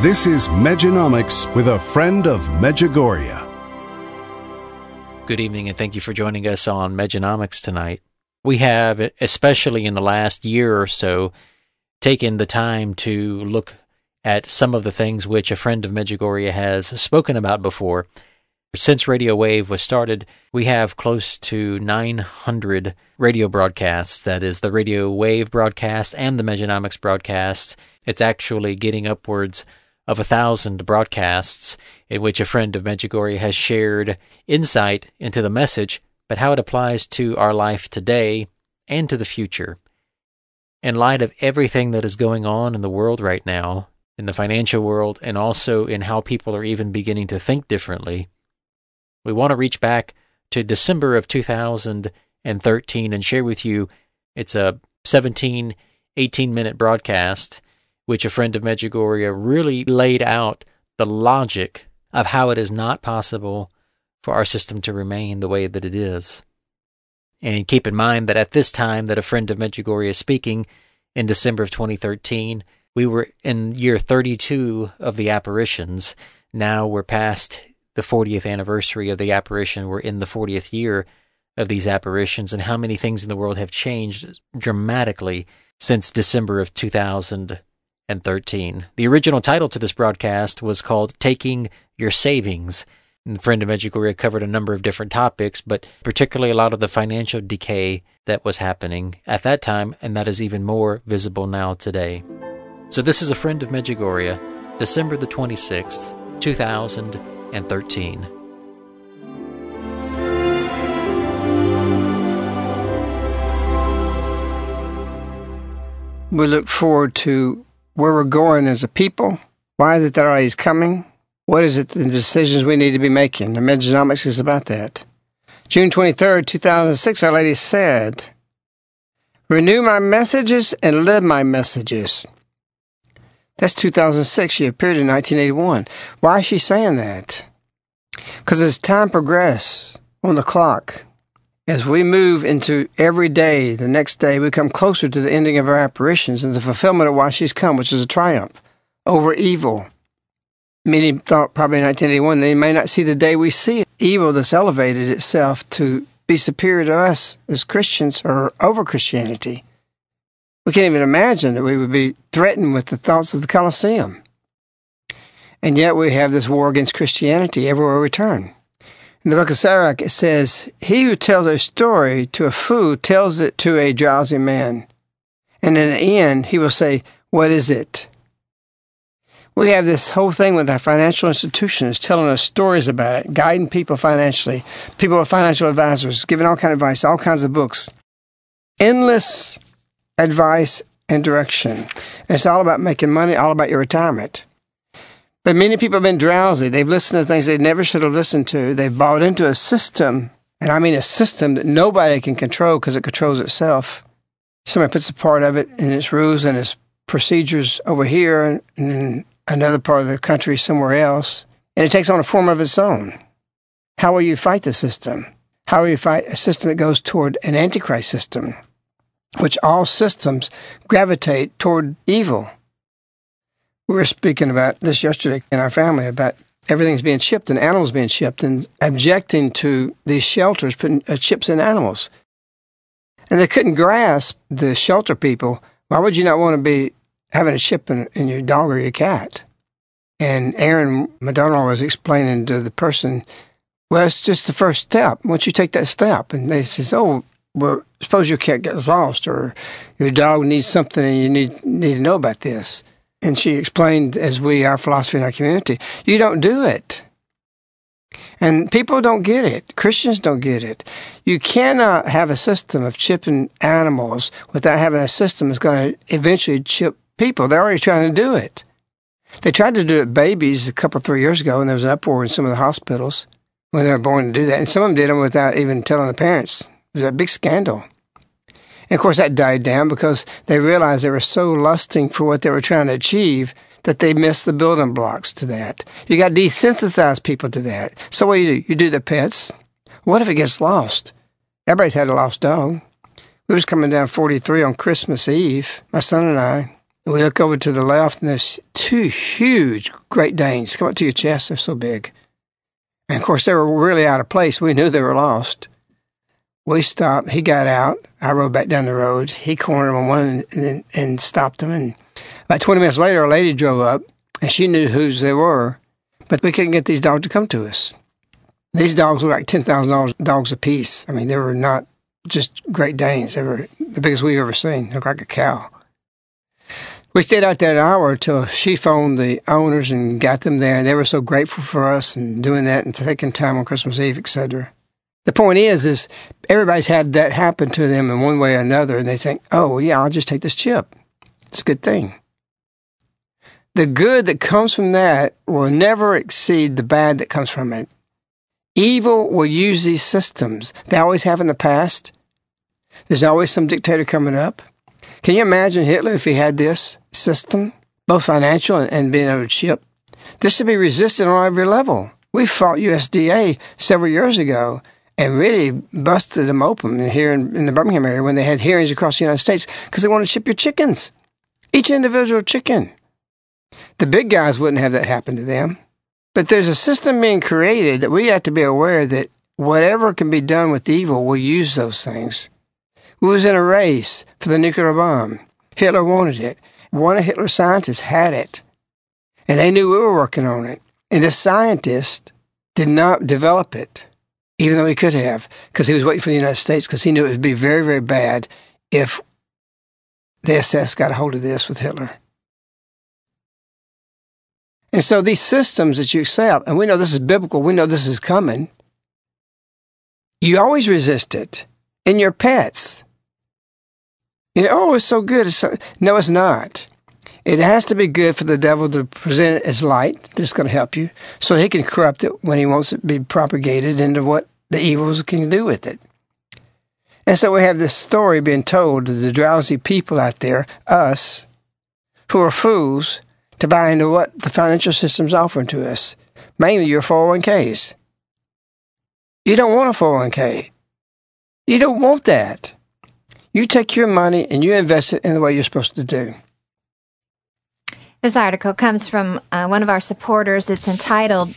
This is Medjonomics with a friend of Medjugorje. Good evening, and thank you for joining us on Medjonomics tonight. We have, especially in the last year or so, taken the time to look at some of the things which a friend of Medjugorje has spoken about before. Since Radio Wave was started, we have close to 900 radio broadcasts. That is the Radio Wave broadcast and the Medjonomics broadcast. It's actually getting upwards of a thousand broadcasts in which a friend of Medjugorje has shared insight into the message, but how it applies to our life today and to the future. In light of everything that is going on in the world right now, in the financial world, and also in how people are even beginning to think differently, we want to reach back to December of 2013 and share with you it's a 17, 18 minute broadcast which a friend of Medjugorje really laid out the logic of how it is not possible for our system to remain the way that it is. And keep in mind that at this time that a friend of Medjugorje is speaking in December of 2013, we were in year 32 of the apparitions. Now we're past the 40th anniversary of the apparition. We're in the 40th year of these apparitions, and how many things in the world have changed dramatically since December of 2000 and 13. The original title to this broadcast was called Taking Your Savings. And friend of Medjugorje covered a number of different topics, but particularly a lot of the financial decay that was happening at that time, and that is even more visible now today. So this is a friend of Medjugorje, December the 26th, 2013. We look forward to where we're going as a people. Why is it that our is coming? What is it the decisions we need to be making? The Medjonomics is about that. June 23rd, 2006, Our Lady said, Renew my messages and live my messages. That's 2006. She appeared in 1981. Why is she saying that? Because as time progresses on the clock, As we move into every day, the next day, we come closer to the ending of our apparitions and the fulfillment of why she's come, which is a triumph over evil. Many thought probably in 1981 they may not see the day we see it. Evil that's elevated itself to be superior to us as Christians or over Christianity. We can't even imagine that we would be threatened with the thoughts of the Colosseum. And yet we have this war against Christianity everywhere we turn. In the book of Sirach, it says, He who tells a story to a fool tells it to a drowsy man. And in the end, he will say, What is it? We have this whole thing with our financial institutions telling us stories about it, guiding people financially, people with financial advisors, giving all kind of advice, all kinds of books. Endless advice and direction. It's all about making money, all about your retirement. But many people have been drowsy. They've listened to things they never should have listened to. They've bought into a system, and I mean a system that nobody can control because it controls itself. Somebody puts a part of it in its rules and its procedures over here, and in another part of the country somewhere else, and it takes on a form of its own. How will you fight the system? How will you fight a system that goes toward an antichrist system, which all systems gravitate toward evil? We were speaking about this yesterday in our family about everything's being shipped and animals being shipped and objecting to these shelters putting uh, chips in animals. And they couldn't grasp the shelter people. Why would you not want to be having a chip in, in your dog or your cat? And Aaron, daughter-in-law, was explaining to the person, well, it's just the first step. Once you take that step, and they says, oh, well, suppose your cat gets lost or your dog needs something and you need need to know about this. And she explained, as we, our philosophy in our community, you don't do it. And people don't get it. Christians don't get it. You cannot have a system of chipping animals without having a system that's going to eventually chip people. They're already trying to do it. They tried to do it babies a couple, three years ago, and there was an uproar in some of the hospitals when they were born to do that. And some of them did them without even telling the parents. It was a big scandal. And of course, that died down because they realized they were so lusting for what they were trying to achieve that they missed the building blocks to that. You got to desensitize people to that. So what do you do? You do the pets. What if it gets lost? Everybody's had a lost dog. We was coming down 43 on Christmas Eve, my son and I. And we look over to the left, and there's two huge Great Danes come up to your chest. They're so big. And of course, they were really out of place. We knew they were lost. We stopped. He got out. I rode back down the road. He cornered on one and, and, and stopped him. And about 20 minutes later, a lady drove up and she knew whose they were, but we couldn't get these dogs to come to us. These dogs were like $10,000 dogs apiece. I mean, they were not just Great Danes. They were the biggest we've ever seen. Looked like a cow. We stayed out there an hour till she phoned the owners and got them there, and they were so grateful for us and doing that and taking time on Christmas Eve, etc. The point is, is everybody's had that happen to them in one way or another, and they think, "Oh, yeah, I'll just take this chip. It's a good thing." The good that comes from that will never exceed the bad that comes from it. Evil will use these systems. They always have in the past. There's always some dictator coming up. Can you imagine Hitler if he had this system, both financial and being able to chip? This should be resisted on every level. We fought USDA several years ago and really busted them open here in, in the Birmingham area when they had hearings across the United States because they wanted to ship your chickens, each individual chicken. The big guys wouldn't have that happen to them. But there's a system being created that we have to be aware that whatever can be done with evil will use those things. We was in a race for the nuclear bomb. Hitler wanted it. One of Hitler's scientists had it. And they knew we were working on it. And the scientist did not develop it even though he could have, because he was waiting for the United States, because he knew it would be very, very bad if the SS got a hold of this with Hitler. And so these systems that you accept, and we know this is biblical, we know this is coming, you always resist it in your pets. You know, oh, it's so good. It's so... No, it's not. It has to be good for the devil to present it as light. This is going to help you. So he can corrupt it when he wants it to be propagated into what the evils can do with it. And so we have this story being told to the drowsy people out there, us, who are fools, to buy into what the financial system's offering to us, mainly your 401ks. You don't want a 401k. You don't want that. You take your money and you invest it in the way you're supposed to do. This article comes from uh, one of our supporters. It's entitled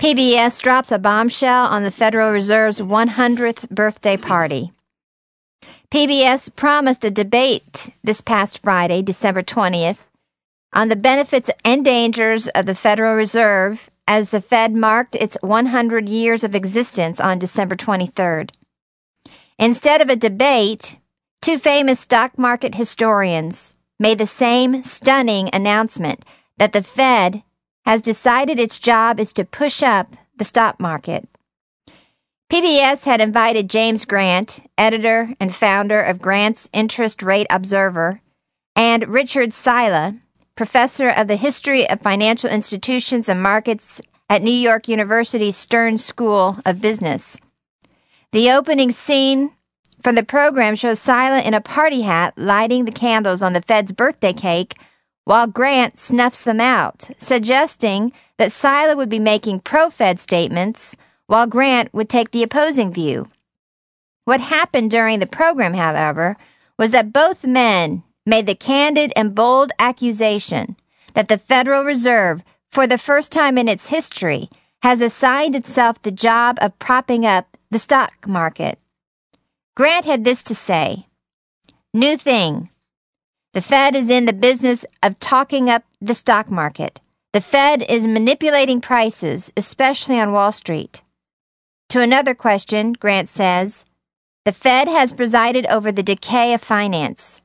PBS Drops a Bombshell on the Federal Reserve's 100th Birthday Party. PBS promised a debate this past Friday, December 20th, on the benefits and dangers of the Federal Reserve as the Fed marked its 100 years of existence on December 23rd. Instead of a debate, two famous stock market historians made the same stunning announcement that the Fed has decided its job is to push up the stock market. PBS had invited James Grant, editor and founder of Grant's Interest Rate Observer, and Richard Sylla, professor of the history of financial institutions and markets at New York University's Stern School of Business. The opening scene from the program shows Sylla in a party hat lighting the candles on the Fed's birthday cake while Grant snuffs them out, suggesting that Sylla would be making pro Fed statements while Grant would take the opposing view. What happened during the program, however, was that both men made the candid and bold accusation that the Federal Reserve, for the first time in its history, has assigned itself the job of propping up the stock market. Grant had this to say New thing. The Fed is in the business of talking up the stock market. The Fed is manipulating prices, especially on Wall Street. To another question, Grant says, the Fed has presided over the decay of finance.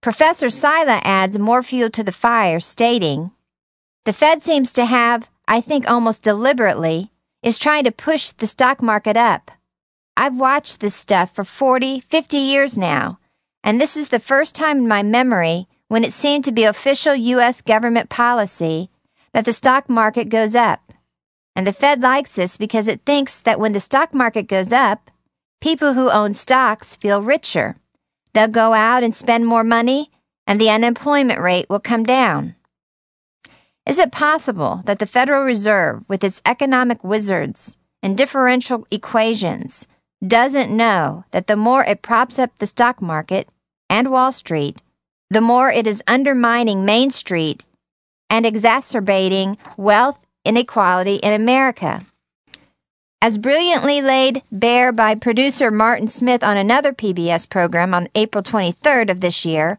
Professor Sylla adds more fuel to the fire, stating, The Fed seems to have, I think almost deliberately, is trying to push the stock market up. I've watched this stuff for 40, 50 years now, and this is the first time in my memory when it seemed to be official U.S. government policy that the stock market goes up. And the Fed likes this because it thinks that when the stock market goes up, people who own stocks feel richer. They'll go out and spend more money, and the unemployment rate will come down. Is it possible that the Federal Reserve, with its economic wizards and differential equations, doesn't know that the more it props up the stock market and Wall Street, the more it is undermining Main Street and exacerbating wealth inequality in America? As brilliantly laid bare by producer Martin Smith on another PBS program on April 23rd of this year,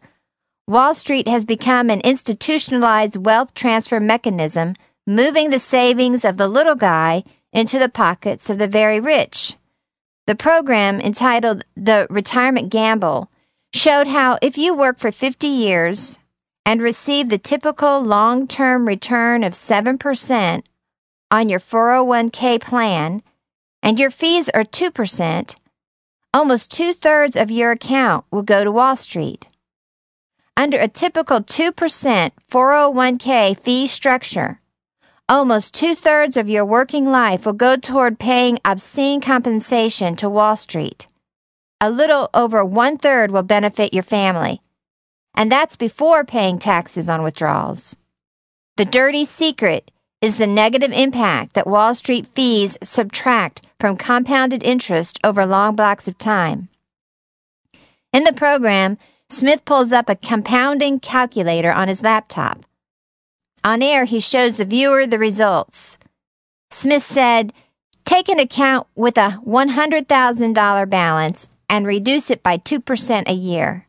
Wall Street has become an institutionalized wealth transfer mechanism, moving the savings of the little guy into the pockets of the very rich. The program, entitled The Retirement Gamble, showed how if you work for 50 years and receive the typical long term return of 7% on your 401k plan, and your fees are 2%, almost two thirds of your account will go to Wall Street. Under a typical 2% 401k fee structure, almost two thirds of your working life will go toward paying obscene compensation to Wall Street. A little over one third will benefit your family, and that's before paying taxes on withdrawals. The dirty secret is the negative impact that Wall Street fees subtract from compounded interest over long blocks of time. In the program, Smith pulls up a compounding calculator on his laptop. On air, he shows the viewer the results. Smith said, Take an account with a $100,000 balance and reduce it by 2% a year.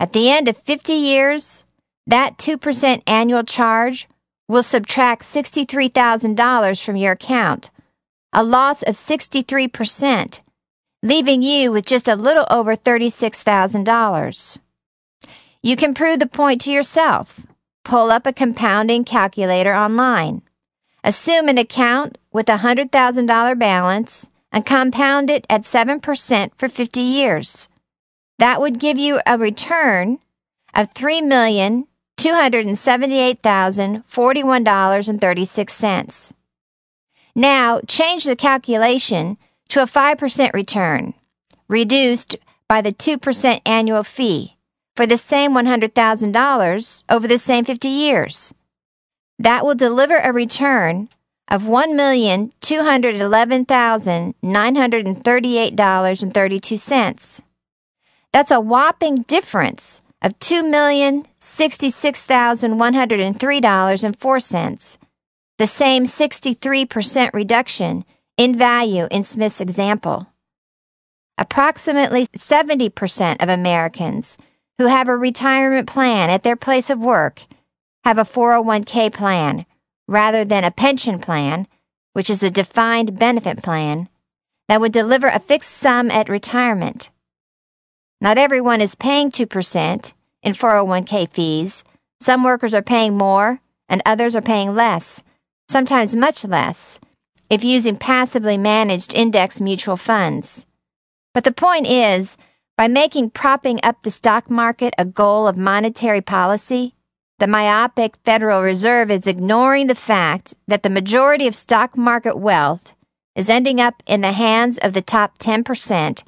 At the end of 50 years, that 2% annual charge will subtract $63,000 from your account, a loss of 63%, leaving you with just a little over $36,000. You can prove the point to yourself. Pull up a compounding calculator online. Assume an account with a $100,000 balance and compound it at 7% for 50 years. That would give you a return of three million $278,041.36. Now, change the calculation to a 5% return, reduced by the 2% annual fee for the same $100,000 over the same 50 years. That will deliver a return of $1,211,938.32. That's a whopping difference of $2,066,103.04, the same 63% reduction in value in Smith's example. Approximately 70% of Americans who have a retirement plan at their place of work have a 401k plan rather than a pension plan, which is a defined benefit plan, that would deliver a fixed sum at retirement. Not everyone is paying 2% in 401k fees. Some workers are paying more and others are paying less, sometimes much less, if using passively managed index mutual funds. But the point is, by making propping up the stock market a goal of monetary policy, the myopic Federal Reserve is ignoring the fact that the majority of stock market wealth is ending up in the hands of the top 10%,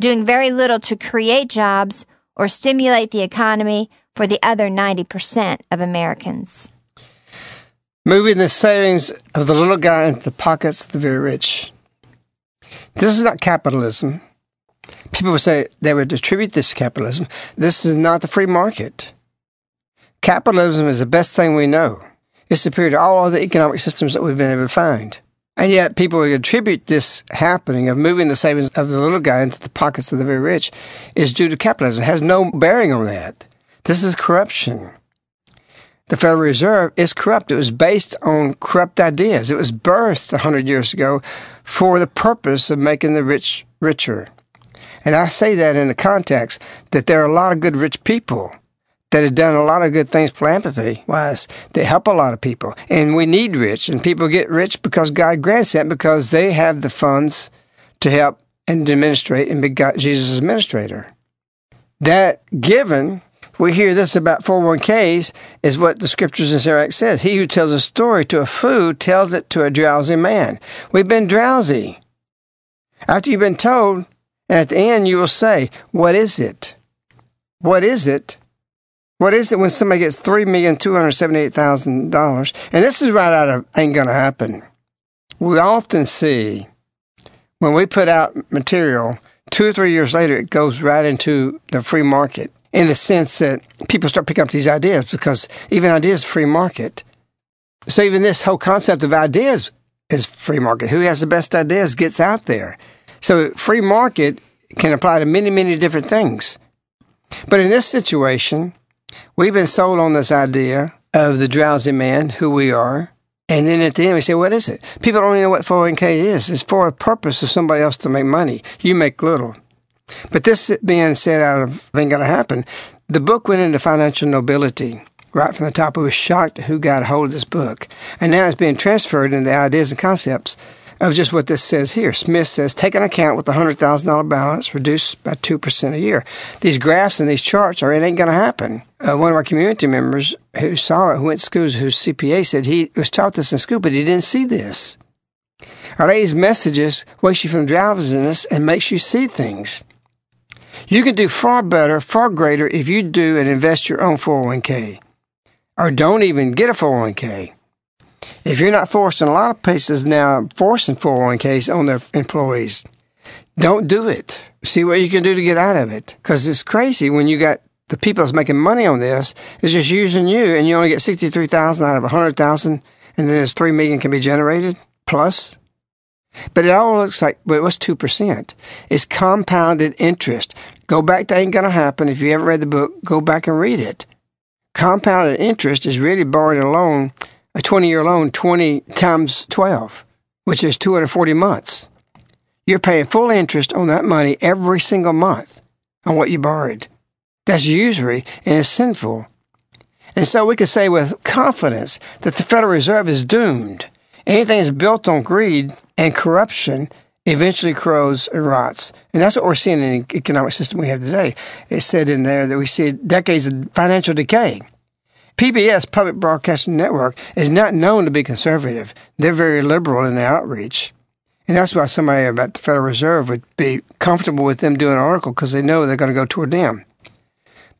doing very little to create jobs or stimulate the economy for the other 90% of Americans. Moving the savings of the little guy into the pockets of the very rich. This is not capitalism. People would say they would attribute this to capitalism. This is not the free market. Capitalism is the best thing we know. It's superior to all other economic systems that we've been able to find. And yet people attribute this happening of moving the savings of the little guy into the pockets of the very rich is due to capitalism. It has no bearing on that. This is corruption. The Federal Reserve is corrupt. It was based on corrupt ideas. It was birthed a hundred years ago for the purpose of making the rich richer. And I say that in the context that there are a lot of good rich people that have done a lot of good things philanthropy wise that help a lot of people. And we need rich, and people get rich because God grants that because they have the funds to help and administrate and be God, Jesus' administrator. That given, we hear this about 401ks, is what the scriptures in Sirach says. He who tells a story to a fool tells it to a drowsy man. We've been drowsy. After you've been told, and at the end you will say, What is it? What is it? What is it when somebody gets $3,278,000? And this is right out of Ain't Gonna Happen. We often see when we put out material, two or three years later, it goes right into the free market in the sense that people start picking up these ideas because even ideas free market. So even this whole concept of ideas is free market. Who has the best ideas gets out there. So free market can apply to many, many different things. But in this situation, We've been sold on this idea of the drowsy man, who we are. And then at the end, we say, what is it? People don't even know what 401k is. It's for a purpose of somebody else to make money. You make little. But this being said out of ain't going to happen, the book went into financial nobility right from the top. We were shocked who got a hold of this book. And now it's being transferred into ideas and concepts of just what this says here. Smith says, take an account with a $100,000 balance, reduce by 2% a year. These graphs and these charts are, it ain't going to happen. Uh, one of our community members who saw it, who went to school, whose CPA said he was taught this in school, but he didn't see this. Our lady's messages wakes you from drowsiness and makes you see things. You can do far better, far greater if you do and invest your own 401k. Or don't even get a 401k. If you're not forced, in a lot of places now, forcing 401ks on their employees, don't do it. See what you can do to get out of it. Because it's crazy when you got the people that's making money on this is just using you and you only get 63000 out of 100000 and then there's 3 million can be generated plus. But it all looks like, well, it was 2%. It's compounded interest. Go back to Ain't Gonna Happen. If you haven't read the book, go back and read it. Compounded interest is really borrowing a loan a 20 year loan 20 times 12, which is 240 months. You're paying full interest on that money every single month on what you borrowed. That's usury and it's sinful. And so we can say with confidence that the Federal Reserve is doomed. Anything that's built on greed and corruption eventually corrodes and rots. And that's what we're seeing in the economic system we have today. It said in there that we see decades of financial decay. PBS, Public Broadcasting Network, is not known to be conservative. They're very liberal in their outreach. And that's why somebody about the Federal Reserve would be comfortable with them doing an article because they know they're going to go toward them.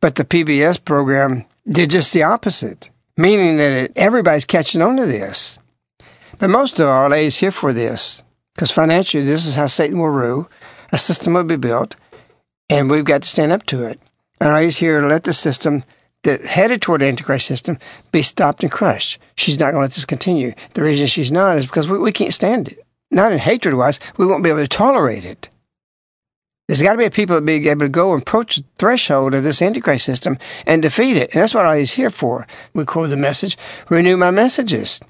But the PBS program did just the opposite, meaning that it, everybody's catching on to this. But most of our ladies here for this, because financially, this is how Satan will rule. A system will be built, and we've got to stand up to it. And our ladies here to let the system that headed toward the Antichrist system be stopped and crushed. She's not going to let this continue. The reason she's not is because we, we can't stand it. Not in hatred wise, we won't be able to tolerate it. There's got to be a people that be able to go and approach the threshold of this Antichrist system and defeat it. And that's what I was here for. We quote the message, renew my messages.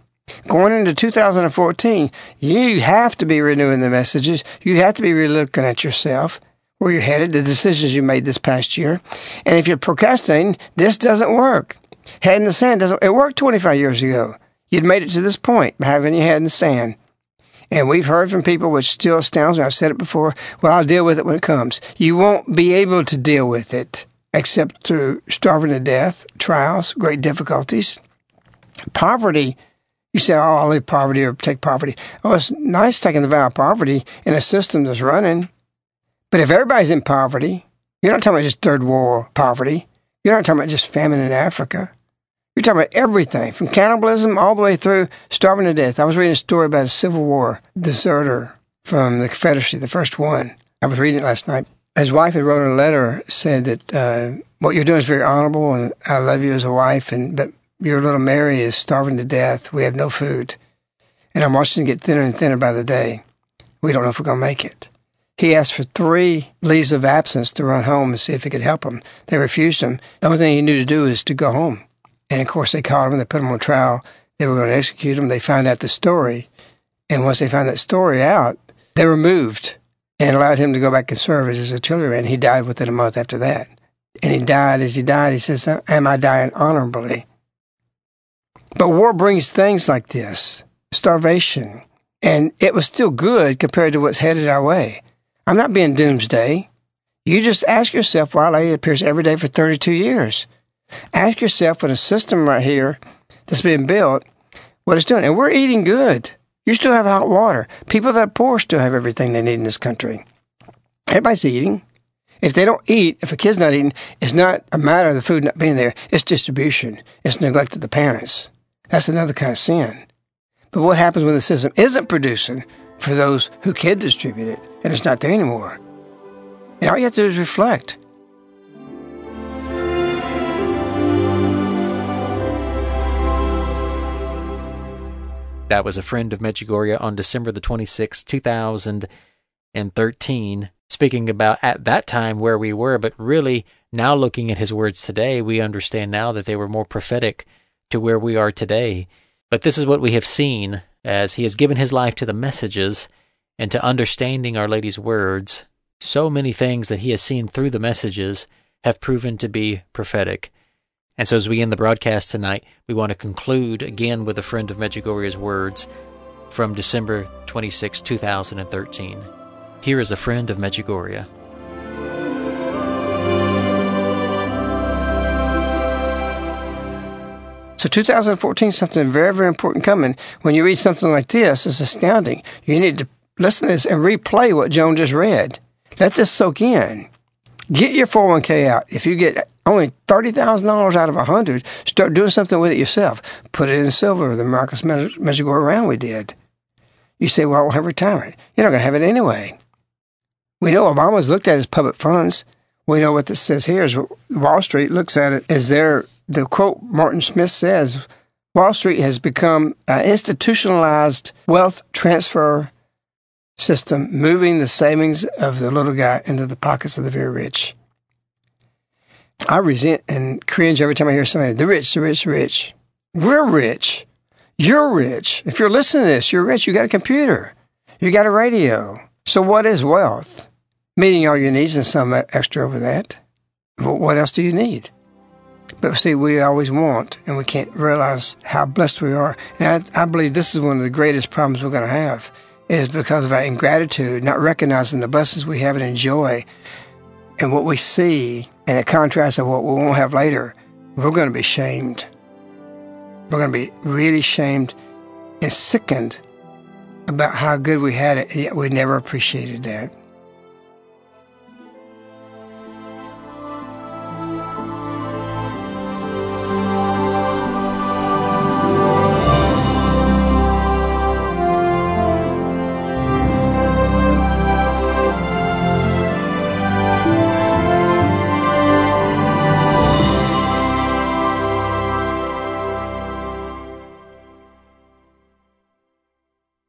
Going into 2014, you have to be renewing the messages. You have to be relooking at yourself, where you're headed, the decisions you made this past year. And if you're procrastinating, this doesn't work. Head in the sand doesn't, it worked 25 years ago. You'd made it to this point by having your head in the sand. And we've heard from people, which still astounds me. I've said it before. Well, I'll deal with it when it comes. You won't be able to deal with it except through starving to death, trials, great difficulties. Poverty, you say, oh, I'll leave poverty or take poverty. Oh, it's nice taking the vow of poverty in a system that's running. But if everybody's in poverty, you're not talking about just third world poverty. You're not talking about just famine in Africa. You're talking about everything from cannibalism all the way through starving to death. I was reading a story about a Civil War deserter from the Confederacy, the first one. I was reading it last night. His wife had wrote a letter said that uh, what you're doing is very honorable, and I love you as a wife, and but your little Mary is starving to death. We have no food, and I'm watching it get thinner and thinner by the day. We don't know if we're going to make it. He asked for three leaves of absence to run home and see if he could help them. They refused him. The only thing he knew to do is to go home. And of course, they caught him. and They put him on trial. They were going to execute him. They found out the story. And once they found that story out, they removed and allowed him to go back and serve as a artilleryman. He died within a month after that. And he died as he died. He says, Am I dying honorably? But war brings things like this starvation. And it was still good compared to what's headed our way. I'm not being doomsday. You just ask yourself why lady appears every day for 32 years. Ask yourself with a system right here that's being built, what it's doing. And we're eating good. You still have hot water. People that are poor still have everything they need in this country. Everybody's eating. If they don't eat, if a kid's not eating, it's not a matter of the food not being there. It's distribution. It's neglect of the parents. That's another kind of sin. But what happens when the system isn't producing for those who can distribute it and it's not there anymore? And all you have to do is reflect. That was a friend of Medjugorje on December the 26th, 2013, speaking about at that time where we were, but really now looking at his words today, we understand now that they were more prophetic to where we are today. But this is what we have seen as he has given his life to the messages and to understanding Our Lady's words. So many things that he has seen through the messages have proven to be prophetic. And so, as we end the broadcast tonight, we want to conclude again with a friend of Medjugorje's words from December 26, 2013. Here is a friend of Medjugorje. So 2014 something very, very important coming. When you read something like this, it's astounding. You need to listen to this and replay what Joan just read. Let this soak in. Get your 401k out. If you get only $30,000 out of a 100, start doing something with it yourself. Put it in silver, the Marcus Measure Go Around we did. You say, well, I will have retirement. You're not going to have it anyway. We know Obama's looked at his public funds. We know what this says here is Wall Street looks at it as their, the quote Martin Smith says, Wall Street has become an institutionalized wealth transfer system, moving the savings of the little guy into the pockets of the very rich. I resent and cringe every time I hear somebody, the rich, the rich, rich. We're rich. You're rich. If you're listening to this, you're rich. You got a computer. You got a radio. So what is wealth? Meeting all your needs and some extra over that. What else do you need? But see, we always want, and we can't realize how blessed we are. And I, I believe this is one of the greatest problems we're going to have is because of our ingratitude, not recognizing the blessings we have and enjoy, and what we see, and the contrast of what we won't have later. We're going to be shamed. We're going to be really shamed and sickened about how good we had it, yet we never appreciated that.